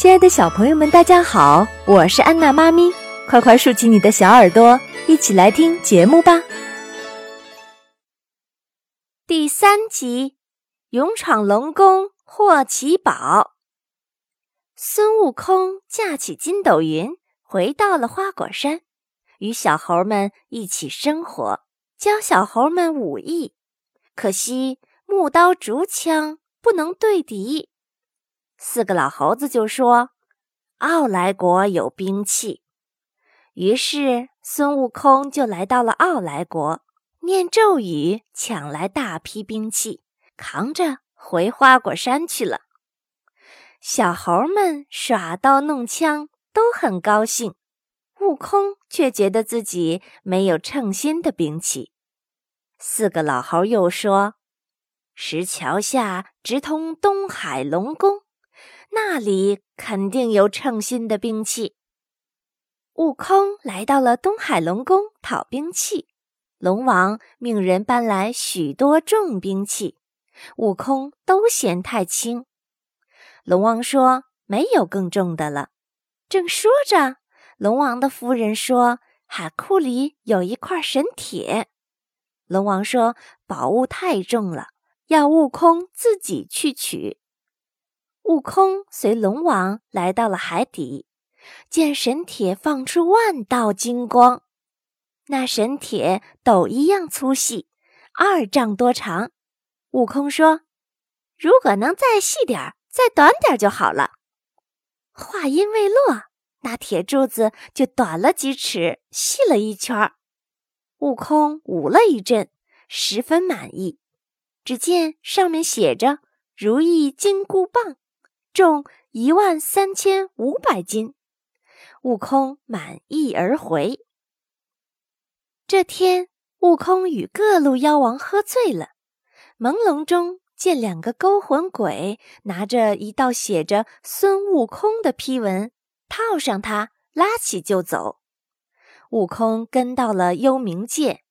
亲爱的小朋友们，大家好，我是安娜妈咪，快快竖起你的小耳朵，一起来听节目吧。第三集，勇闯龙宫获奇宝。孙悟空驾起筋斗云，回到了花果山，与小猴们一起生活，教小猴们武艺。可惜木刀、竹枪不能对敌。四个老猴子就说：“奥来国有兵器。”于是孙悟空就来到了奥来国，念咒语，抢来大批兵器，扛着回花果山去了。小猴们耍刀弄枪都很高兴，悟空却觉得自己没有称心的兵器。四个老猴又说：“石桥下直通东海龙宫。”那里肯定有称心的兵器。悟空来到了东海龙宫讨兵器，龙王命人搬来许多重兵器，悟空都嫌太轻。龙王说：“没有更重的了。”正说着，龙王的夫人说：“海库里有一块神铁。”龙王说：“宝物太重了，要悟空自己去取。”悟空随龙王来到了海底，见神铁放出万道金光。那神铁斗一样粗细，二丈多长。悟空说：“如果能再细点儿，再短点儿就好了。”话音未落，那铁柱子就短了几尺，细了一圈。悟空舞了一阵，十分满意。只见上面写着“如意金箍棒”。重一万三千五百斤，悟空满意而回。这天，悟空与各路妖王喝醉了，朦胧中见两个勾魂鬼拿着一道写着“孙悟空”的批文，套上他，拉起就走。悟空跟到了幽冥界，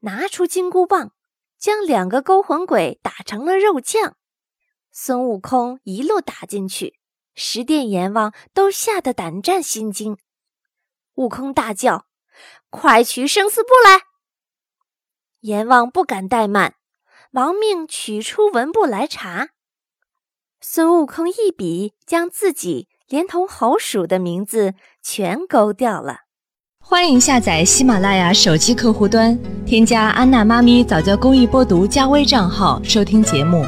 拿出金箍棒，将两个勾魂鬼打成了肉酱。孙悟空一路打进去，十殿阎王都吓得胆战心惊。悟空大叫：“快取生死簿来！”阎王不敢怠慢，忙命取出文簿来查。孙悟空一笔将自己连同猴鼠的名字全勾掉了。欢迎下载喜马拉雅手机客户端，添加安娜妈咪早教公益播读加微账号收听节目。